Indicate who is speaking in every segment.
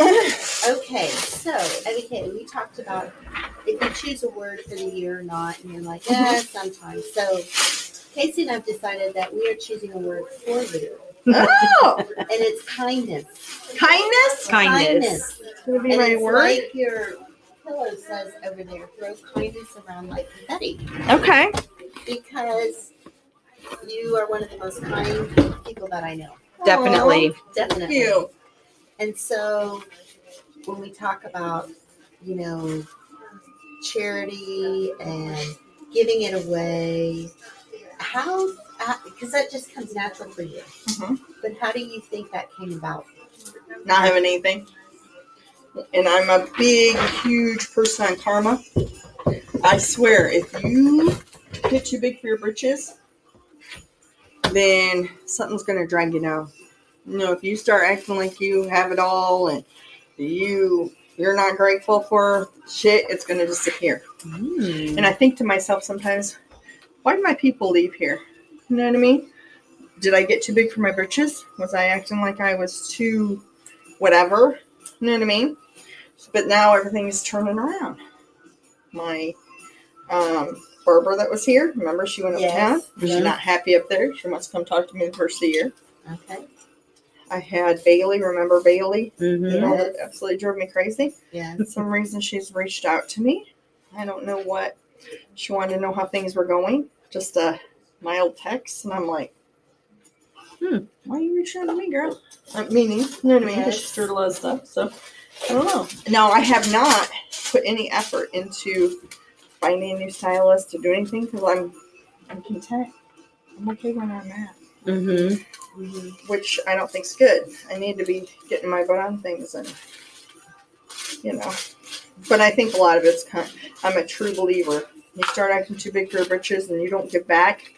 Speaker 1: Okay, so okay, we talked about if you choose a word for the year or not, and you're like, yeah, sometimes. So Casey and I've decided that we are choosing a word for you,
Speaker 2: Oh,
Speaker 1: and it's kindness.
Speaker 2: kindness.
Speaker 3: Kindness.
Speaker 2: Would be
Speaker 1: And
Speaker 2: my word.
Speaker 1: like your pillow says over there, throw kindness around like confetti,
Speaker 2: Okay.
Speaker 1: because you are one of the most kind people that I know.
Speaker 3: Definitely.
Speaker 1: Definitely. And so when we talk about, you know, charity and giving it away, how, because that just comes natural for you.
Speaker 2: Mhm.
Speaker 1: But how do you think that came about?
Speaker 2: Not having anything. And I'm a big, huge person on karma. I swear, if you get too big for your britches, then something's gonna drag you down. You know, if you start acting like you have it all and you you're not grateful for shit, it's gonna disappear.
Speaker 3: Mm.
Speaker 2: And I think to myself sometimes, why do my people leave here? You know what I mean? Did I get too big for my britches? Was I acting like I was too whatever? You know what I mean? But now everything is turning around. My um Barbara that was here, remember she went
Speaker 1: Yes.
Speaker 2: uptown?
Speaker 1: Mhm.
Speaker 2: She's not happy up there. She wants to come talk to me the first of the year.
Speaker 1: Okay.
Speaker 2: I had Bailey, remember Bailey?
Speaker 3: Mhm.
Speaker 2: You know, that absolutely drove me crazy.
Speaker 1: Yeah.
Speaker 2: For some reason she's reached out to me. I don't know what she wanted to know how things were going. Just a mild text, and I'm like,
Speaker 3: Hmm.
Speaker 2: why are you reaching out to me, girl? Uh, meaning, you know what I mean?
Speaker 1: Yes.
Speaker 2: Heard a lot of stuff, so I don't know. Now I have not put any effort into finding a new stylist to do anything because I'm I'm content. I'm okay where I'm at,
Speaker 3: Mhm.
Speaker 1: Mhm.
Speaker 2: which I don't think's good. I need to be getting my butt on things and you know. But I think a lot of it's kind. of, I'm a true believer. You start acting too big for your britches and you don't give back,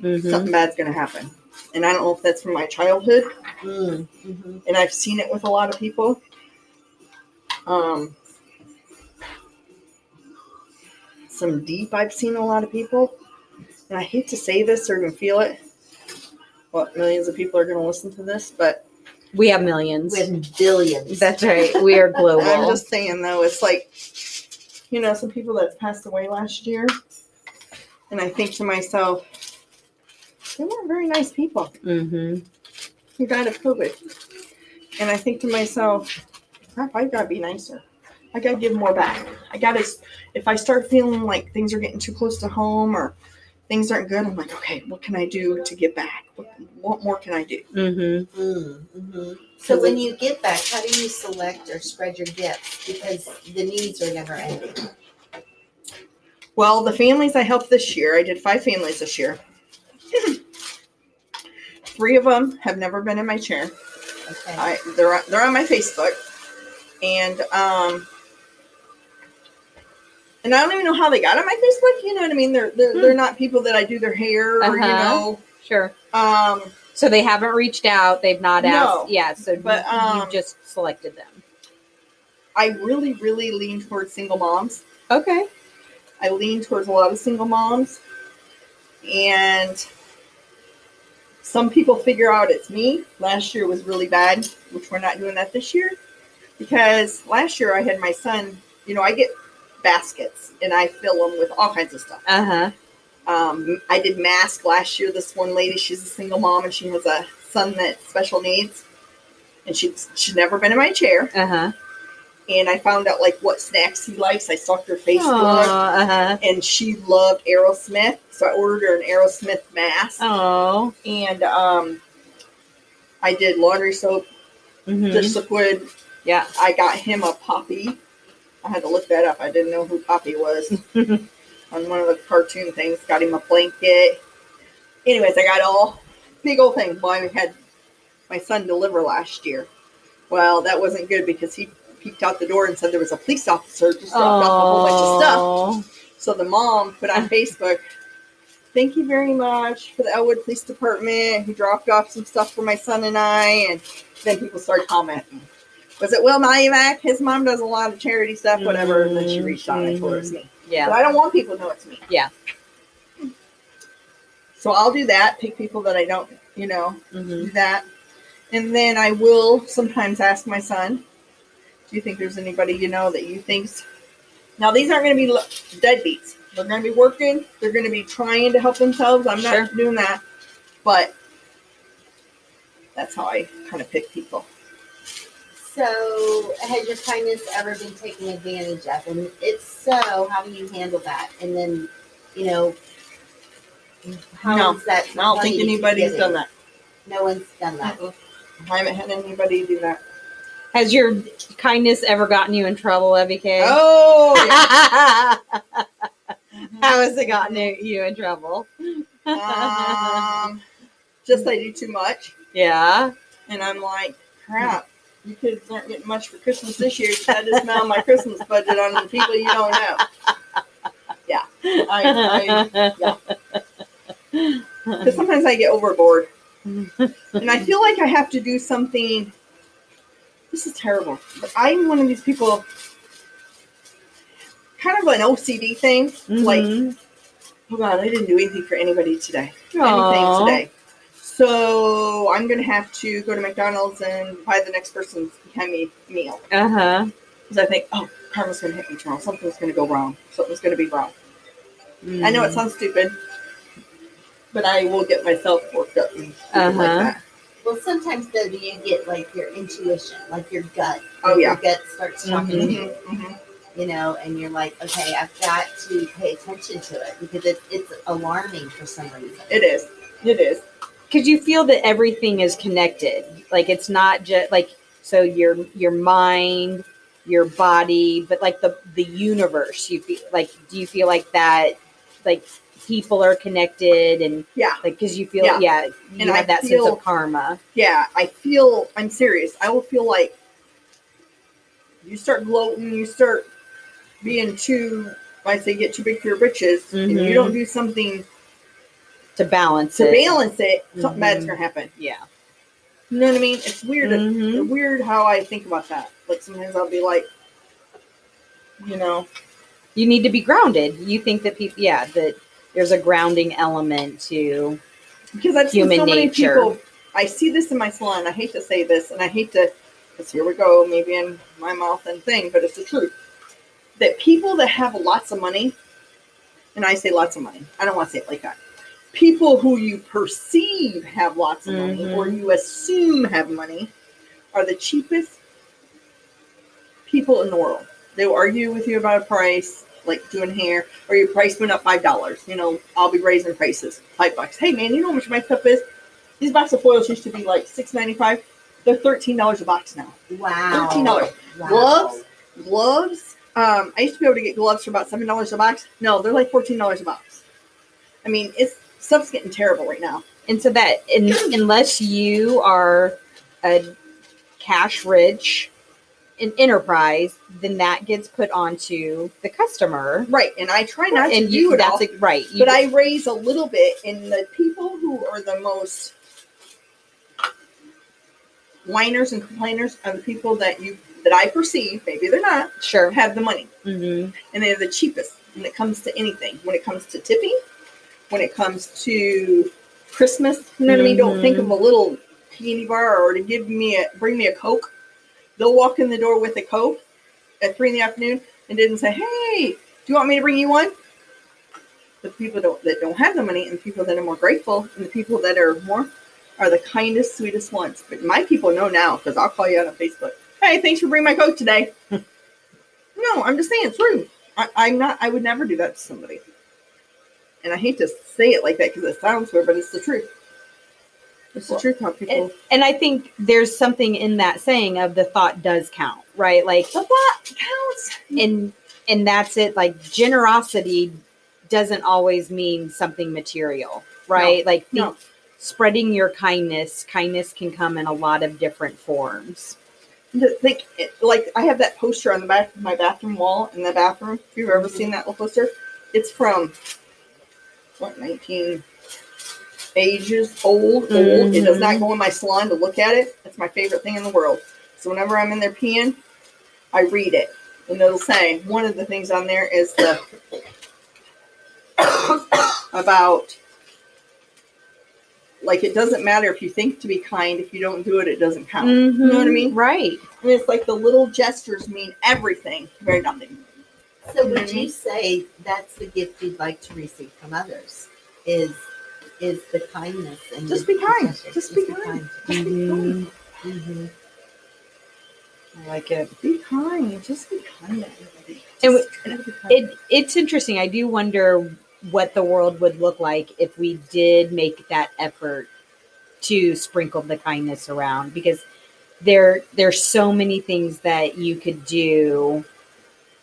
Speaker 3: Mhm.
Speaker 2: something bad's gonna happen. And I don't know if that's from my childhood,
Speaker 1: Mm. Mhm.
Speaker 2: and I've seen it with a lot of people. Um, some deep I've seen a lot of people, and I hate to say this or even feel it. What millions of people are going to listen to this, but
Speaker 3: We have millions.
Speaker 1: We have billions.
Speaker 3: That's right. We are global.
Speaker 2: I'm just saying though, it's like, you know, some people that passed away last year, and I think to myself, they weren't very nice people.
Speaker 3: Mhm.
Speaker 2: who died of COVID. And I think to myself, crap, I gotta be nicer. I gotta give more back. I gotta, if I start feeling like things are getting too close to home or things aren't good, I'm like, okay, what can I do to get back? What, what more can I do?
Speaker 3: Mhm.
Speaker 1: Mm, mhm. So when you get back, how do you select or spread your gifts? Because the needs are never ending.
Speaker 2: Well, the families I helped this year, I did five families this year. Three of them have never been in my chair.
Speaker 1: Okay.
Speaker 2: I they're they're on my Facebook, and um, and I don't even know how they got on my Facebook. You know what I mean? They're they're, they're not people that I do their hair or you
Speaker 3: Uh-huh.
Speaker 2: know.
Speaker 3: Sure.
Speaker 2: Um,
Speaker 3: So they haven't reached out. They've not
Speaker 2: No.
Speaker 3: asked. Yeah. So
Speaker 2: But,
Speaker 3: you
Speaker 2: um,
Speaker 3: just selected them.
Speaker 2: I really really lean towards single moms.
Speaker 3: Okay.
Speaker 2: I lean towards a lot of single moms, and some people figure out it's me. Last year was really bad, which we're not doing that this year because last year I had my son. You know, I get baskets and I fill them with all kinds of stuff.
Speaker 3: Uh huh.
Speaker 2: Um, I did mask last year. This one lady, she's a single mom and she has a son that special needs, and she's she's never been in my chair.
Speaker 3: Uh huh.
Speaker 2: And I found out like what snacks he likes. I stalked her Facebook.
Speaker 3: Uh huh.
Speaker 2: and she loved Aerosmith, so I ordered her an Aerosmith mask.
Speaker 3: Oh.
Speaker 2: And um, I did laundry soap,
Speaker 3: Mhm.
Speaker 2: dish liquid.
Speaker 3: Yeah.
Speaker 2: I got him a Poppy. I had to look that up. I didn't know who Poppy was on one of the cartoon things. Got him a blanket. Anyways, I got all big old thing. Well, I had my son deliver last year. Well, that wasn't good because he peeked out the door and said there was a police officer just dropped off a whole bunch of stuff. So the mom put on Facebook, thank you very much for the Elwood Police Department who dropped off some stuff for my son and I. And then people started commenting. Was it Will Nyamak? His mom does a lot of charity stuff, whatever. And then she reached out and told her me. But
Speaker 3: Yeah.
Speaker 2: I don't want people to know it's me.
Speaker 3: Yeah.
Speaker 2: So I'll do that. Pick people that I don't, you know,
Speaker 3: hmm
Speaker 2: do that. And then I will sometimes ask my son Do you think there's anybody you know that you think's now these aren't going to be lo- deadbeats. They're going to be working. They're going to be trying to help themselves. I'm not
Speaker 3: Sure.
Speaker 2: doing that, but that's how I kind of pick people.
Speaker 1: So, has your kindness ever been taken advantage of? And if so, how do you handle that? And then, you know, how
Speaker 2: No,
Speaker 1: is that?
Speaker 2: I don't think
Speaker 1: money
Speaker 2: anybody's done that.
Speaker 1: No one's done that.
Speaker 2: Mm-mm. I haven't had anybody do that.
Speaker 3: Has your kindness ever gotten you in trouble, Evakay?
Speaker 2: Oh, yeah.
Speaker 3: How has it gotten you in trouble?
Speaker 2: um, just I do too much,
Speaker 3: yeah.
Speaker 2: and I'm like, crap. You kids aren't getting much for Christmas this year. I just smell my Christmas budget on the people you don't know. Yeah, I, because sometimes I get overboard, and I feel like I have to do something. This is terrible, but I'm one of these people. Kind of an OCD thing, like
Speaker 3: Mhm.
Speaker 2: oh god, I didn't do anything for anybody today.
Speaker 3: Aw.
Speaker 2: anything today. So I'm gonna have to go to McDonald's and buy the next person's behind me meal
Speaker 3: Uh-huh.
Speaker 2: because I think, oh, karma's gonna hit me tomorrow. Something's gonna go wrong. Something's gonna be wrong. I know it sounds stupid, but I will get myself worked up and
Speaker 3: Uh-huh.
Speaker 2: like that.
Speaker 1: Well, sometimes though, do you get like your intuition, like your gut?
Speaker 2: Oh, yeah.
Speaker 1: Your gut starts talking to you,
Speaker 2: Mhm, mhm.
Speaker 1: you know, and you're like, okay, I've got to pay attention to it because it, it's alarming for some reason.
Speaker 2: It is. It is.
Speaker 3: Because you feel that everything is connected like it's not just like so your your mind your body but like the the universe you feel like do you feel like that like people are connected and
Speaker 2: Yeah.
Speaker 3: like because you feel
Speaker 2: Yeah.
Speaker 3: yeah, you
Speaker 2: And
Speaker 3: have
Speaker 2: I
Speaker 3: that sense of karma
Speaker 2: Yeah, I feel. I'm serious. I will feel like you start gloating. You start being too. I say get too big for your britches, and you
Speaker 3: Mhm.
Speaker 2: don't do something
Speaker 3: to balance
Speaker 2: to
Speaker 3: it
Speaker 2: balance it, something
Speaker 3: Mhm.
Speaker 2: bad's gonna happen.
Speaker 3: yeah
Speaker 2: You know what I mean? It's weird.
Speaker 3: Mhm.
Speaker 2: It's weird how I think about that. Like sometimes I'll be like, you know,
Speaker 3: you need to be grounded you think that people yeah that there's a grounding element to
Speaker 2: because I've seen so many
Speaker 3: nature.
Speaker 2: people. I see this in my salon. I hate to say this, and I hate to, because here we go, maybe in my mouth and thing, but it's the truth. That people that have lots of money, and I say lots of money. I don't want to say it like that. People who you perceive have lots of money,
Speaker 3: Mhm.
Speaker 2: or you assume have money, are the cheapest people in the world. They will argue with you about a price, like doing hair, or your price went up five dollars. You know, I'll be raising prices five bucks. Hey man, you know how much my stuff is? These box of foils used to be like six ninety five. They're thirteen dollars a box now.
Speaker 1: Wow.
Speaker 2: $13.
Speaker 1: Wow.
Speaker 2: Gloves, gloves. Um, I used to be able to get gloves for about seven dollars a box. No, they're like fourteen dollars a box. I mean, it's stuff's getting terrible right now.
Speaker 3: and so that in, unless you are a cash rich an enterprise then that gets put onto the customer
Speaker 2: Right, and I try not to
Speaker 3: and
Speaker 2: do
Speaker 3: you
Speaker 2: it all.
Speaker 3: it right
Speaker 2: but I raise a little bit, and the people who are the most whiners and complainers are the people that you that I perceive, maybe they're not,
Speaker 3: sure
Speaker 2: have the money,
Speaker 3: hmm
Speaker 2: and they're the cheapest when it comes to anything. When it comes to tipping, when it comes to Christmas, you know what I mean. Don't think of a mm-hmm. little candy bar or to give me a bring me a Coke. They'll walk in the door with a Coke at three in the afternoon and didn't say, "Hey, do you want me to bring you one?" The people don't, that don't have the money and the people that are more grateful and the people that are more are the kindest, sweetest ones. But my people know now because I'll call you out on Facebook. Hey, thanks for bringing my Coke today. no, I'm just saying it's rude. I, I'm not. I would never do that to somebody. And I hate to say it like that because it sounds weird, but it's the truth. It's the truth how people.
Speaker 3: and, and i think there's something in that saying of the thought does count right like
Speaker 2: the thought counts.
Speaker 3: and and that's it like generosity doesn't always mean something material right like think,
Speaker 2: no.
Speaker 3: spreading your kindness kindness can come in a lot of different forms
Speaker 2: it- like I have that poster on the back of my bathroom wall in the bathroom. If you've ever mm-hmm. seen that little poster, it's from what nineteen ages old. Old. It does not go in my salon to look at it. It's my favorite thing in the world. So whenever I'm in there peeing, I read it, and it'll say one of the things on there is the about like it doesn't matter if you think to be kind. If you don't do it, it doesn't count. You know what I
Speaker 3: Mhm.
Speaker 2: mean?
Speaker 3: Right.
Speaker 2: I mean, it's like the little gestures mean everything, very nothing.
Speaker 1: So would
Speaker 2: Mhm.
Speaker 1: you say that's the gift you'd like to receive from others? Is is the kindness and
Speaker 2: Just be kind.
Speaker 1: gesture?
Speaker 2: Just be kind. Just be kind.
Speaker 1: Mhm.
Speaker 3: I like it.
Speaker 2: Be kind. Just be kind to everybody.
Speaker 3: And
Speaker 2: Just try to be kind.
Speaker 3: It it's interesting. I do wonder what the world would look like if we did make that effort to sprinkle the kindness around because there there's so many things that you could do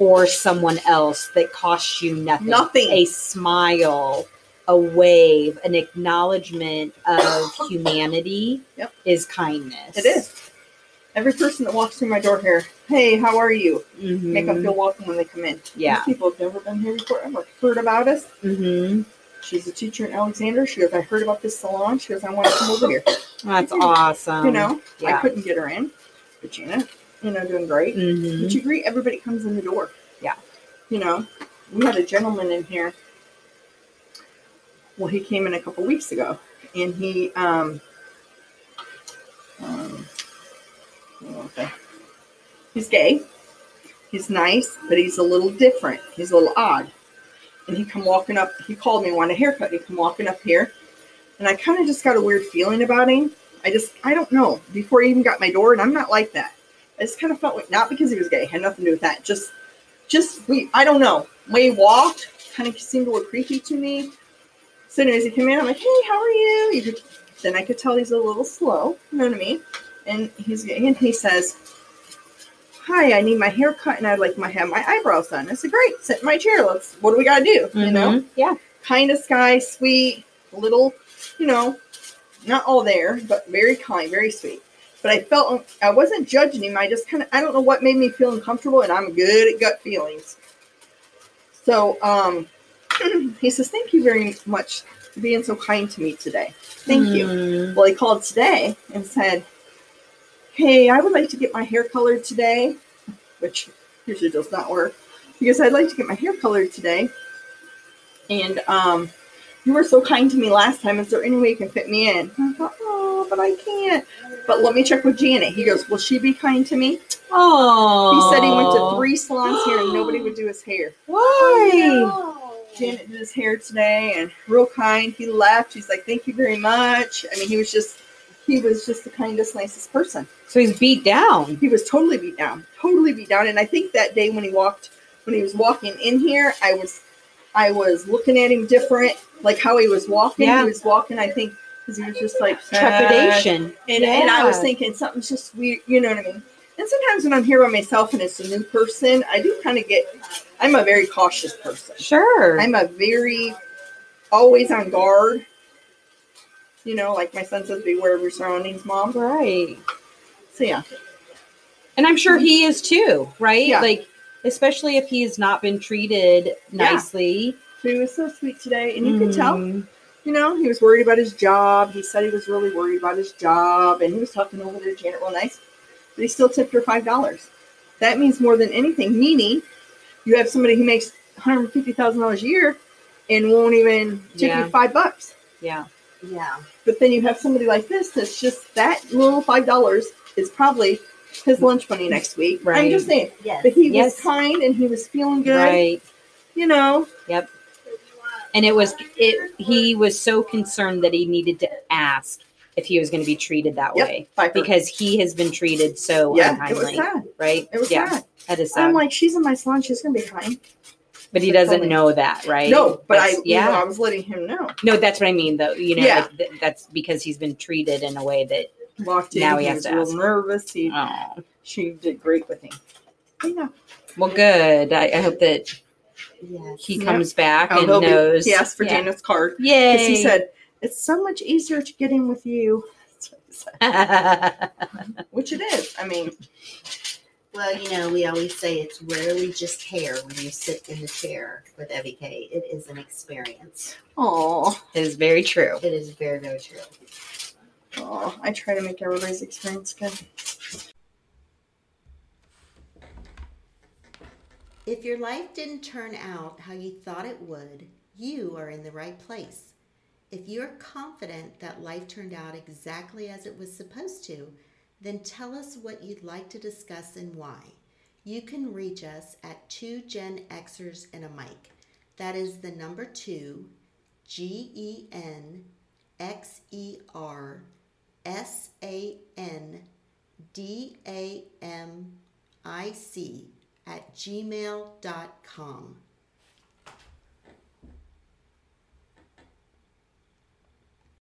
Speaker 3: for someone else that costs you nothing.
Speaker 2: Nothing.
Speaker 3: A smile, a wave, an acknowledgement of humanity
Speaker 2: Yep.
Speaker 3: is kindness.
Speaker 2: It is. Every person that walks through my door here, hey, how are you?
Speaker 3: Mhm.
Speaker 2: Make them feel welcome when they come in.
Speaker 3: Yeah.
Speaker 2: These people have never been here before, ever heard about us.
Speaker 3: Mhm.
Speaker 2: She's a teacher in Alexandria. She goes, I heard about this salon. She goes, I want to come over here.
Speaker 3: That's awesome.
Speaker 2: you know, I couldn't get her in, but Janet, you know, doing great.
Speaker 3: Mhm.
Speaker 2: But you greet everybody comes in the door.
Speaker 3: Yeah.
Speaker 2: You know, we had a gentleman in here. Well, he came in a couple weeks ago, and he um, um okay. he's gay. He's nice, but he's a little different. He's a little odd. And he come walking up. He called me, wanted a haircut. He come walking up here, and I kind of just got a weird feeling about him. I just, I don't know. Before he even got my door, and I'm not like that. I just kind of felt like not because he was gay, had nothing to do with that. Just, just we, I don't know. Way he walked kind of seemed a little creepy to me. So anyways, he came in. I'm like, hey, how are you? you could, then I could tell he's a little slow. You know what I mean? And he's and he says, hi, I need my hair cut and I'd like my have my eyebrows done. I said, great, sit in my chair. Let's. What do we gotta do? You mm-hmm.
Speaker 3: know. Yeah.
Speaker 2: kindest guy, sweet, little, you know, not all there, but very kind, very sweet. But I felt I wasn't judging him. I just kind of I don't know what made me feel uncomfortable, and I'm good at gut feelings. So um, he says, "Thank you very much for being so kind to me today. Thank you."
Speaker 3: Mhm.
Speaker 2: Well, he called today and said, "Hey, I would like to get my hair colored today," which usually does not work because I'd like to get my hair colored today. And um, you were so kind to me last time. Is there any way you can fit me in? I thought, oh, but I can't. But let me check with Janet. He goes, will she be kind to me?
Speaker 3: Oh.
Speaker 2: He said he went to three salons here and nobody would do his hair.
Speaker 3: Why?
Speaker 1: No.
Speaker 2: Janet did his hair today and real kind. He left. He's like, thank you very much. I mean, he was just, he was just the kindest, nicest person.
Speaker 3: So he's beat down.
Speaker 2: He was totally beat down, totally beat down. And I think that day when he walked, when he was walking in here, I was, I was looking at him different, like how he was walking.
Speaker 3: Yeah.
Speaker 2: He was walking, I think, because he was just like
Speaker 3: Trepidation.
Speaker 2: and, and I was thinking something's just weird, you know what I mean? And sometimes when I'm here by myself and it's a new person, I do kind of get, I'm a very cautious person.
Speaker 3: Sure.
Speaker 2: I'm a very, always on guard. You know, like my son says, beware of your surroundings, mom.
Speaker 3: right.
Speaker 2: So yeah,
Speaker 3: And I'm sure he is too, right?
Speaker 2: Yeah.
Speaker 3: Like, especially if he's not been treated nicely.
Speaker 2: so he was so sweet today, and you could tell,
Speaker 3: Mm.
Speaker 2: You know, he was worried about his job. He said he was really worried about his job, and he was talking over to Janet real nice, but he still tipped her five dollars. That means more than anything. Meaning, you have somebody who makes one hundred fifty thousand dollars a year and won't even tip
Speaker 3: Yeah.
Speaker 2: you five bucks.
Speaker 3: Yeah.
Speaker 1: Yeah.
Speaker 2: But then you have somebody like this that's just that little five dollars is probably his lunch money next week.
Speaker 3: Right.
Speaker 2: I'm just saying.
Speaker 1: Yes.
Speaker 2: But he
Speaker 3: Yes.
Speaker 2: was kind and he was feeling good.
Speaker 3: Right.
Speaker 2: You know.
Speaker 3: And it was it he was so concerned that he needed to ask if he was going to be treated that
Speaker 2: Yep.
Speaker 3: way because he has been treated so
Speaker 2: yeah, it was sad.
Speaker 3: right?
Speaker 2: It was
Speaker 3: yeah,
Speaker 2: sad.
Speaker 3: that is
Speaker 2: I'm like, she's in my salon. She's gonna be fine.
Speaker 3: but he doesn't know that, right?
Speaker 2: No, but I,
Speaker 3: That's-
Speaker 2: yeah,
Speaker 3: yeah,
Speaker 2: I was letting him know.
Speaker 3: no, that's what I mean, though. You know,
Speaker 2: Yeah.
Speaker 3: like, th- that's because he's been treated in a way that.
Speaker 2: Walked in.
Speaker 3: Now
Speaker 2: he,
Speaker 3: he has to
Speaker 2: real
Speaker 3: ask.
Speaker 2: nervous. He,
Speaker 3: Oh,
Speaker 2: she did great with him. Yeah.
Speaker 3: well, good. I, I hope that
Speaker 1: Yes.
Speaker 3: he
Speaker 2: Yep.
Speaker 3: comes back
Speaker 2: Oh,
Speaker 3: and
Speaker 2: he'll be-
Speaker 3: knows.
Speaker 2: He asked for
Speaker 3: yeah.
Speaker 2: Janet's card
Speaker 3: Yay!
Speaker 2: because he said it's so much easier to get in with you. That's what he said. Which it is. I mean,
Speaker 1: Well, you know, we always say it's rarely just hair when you sit in the chair with Evakay. It is an experience.
Speaker 2: oh,
Speaker 3: it is very true.
Speaker 1: It is very, very true.
Speaker 2: oh, I try to make everybody's experience good.
Speaker 1: If your life didn't turn out how you thought it would, you are in the right place. If you're confident that life turned out exactly as it was supposed to, then tell us what you'd like to discuss and why. You can reach us at two Gen Xers and a mic. That is the number two, G E N X E R S A N D A M I C at gmail.com.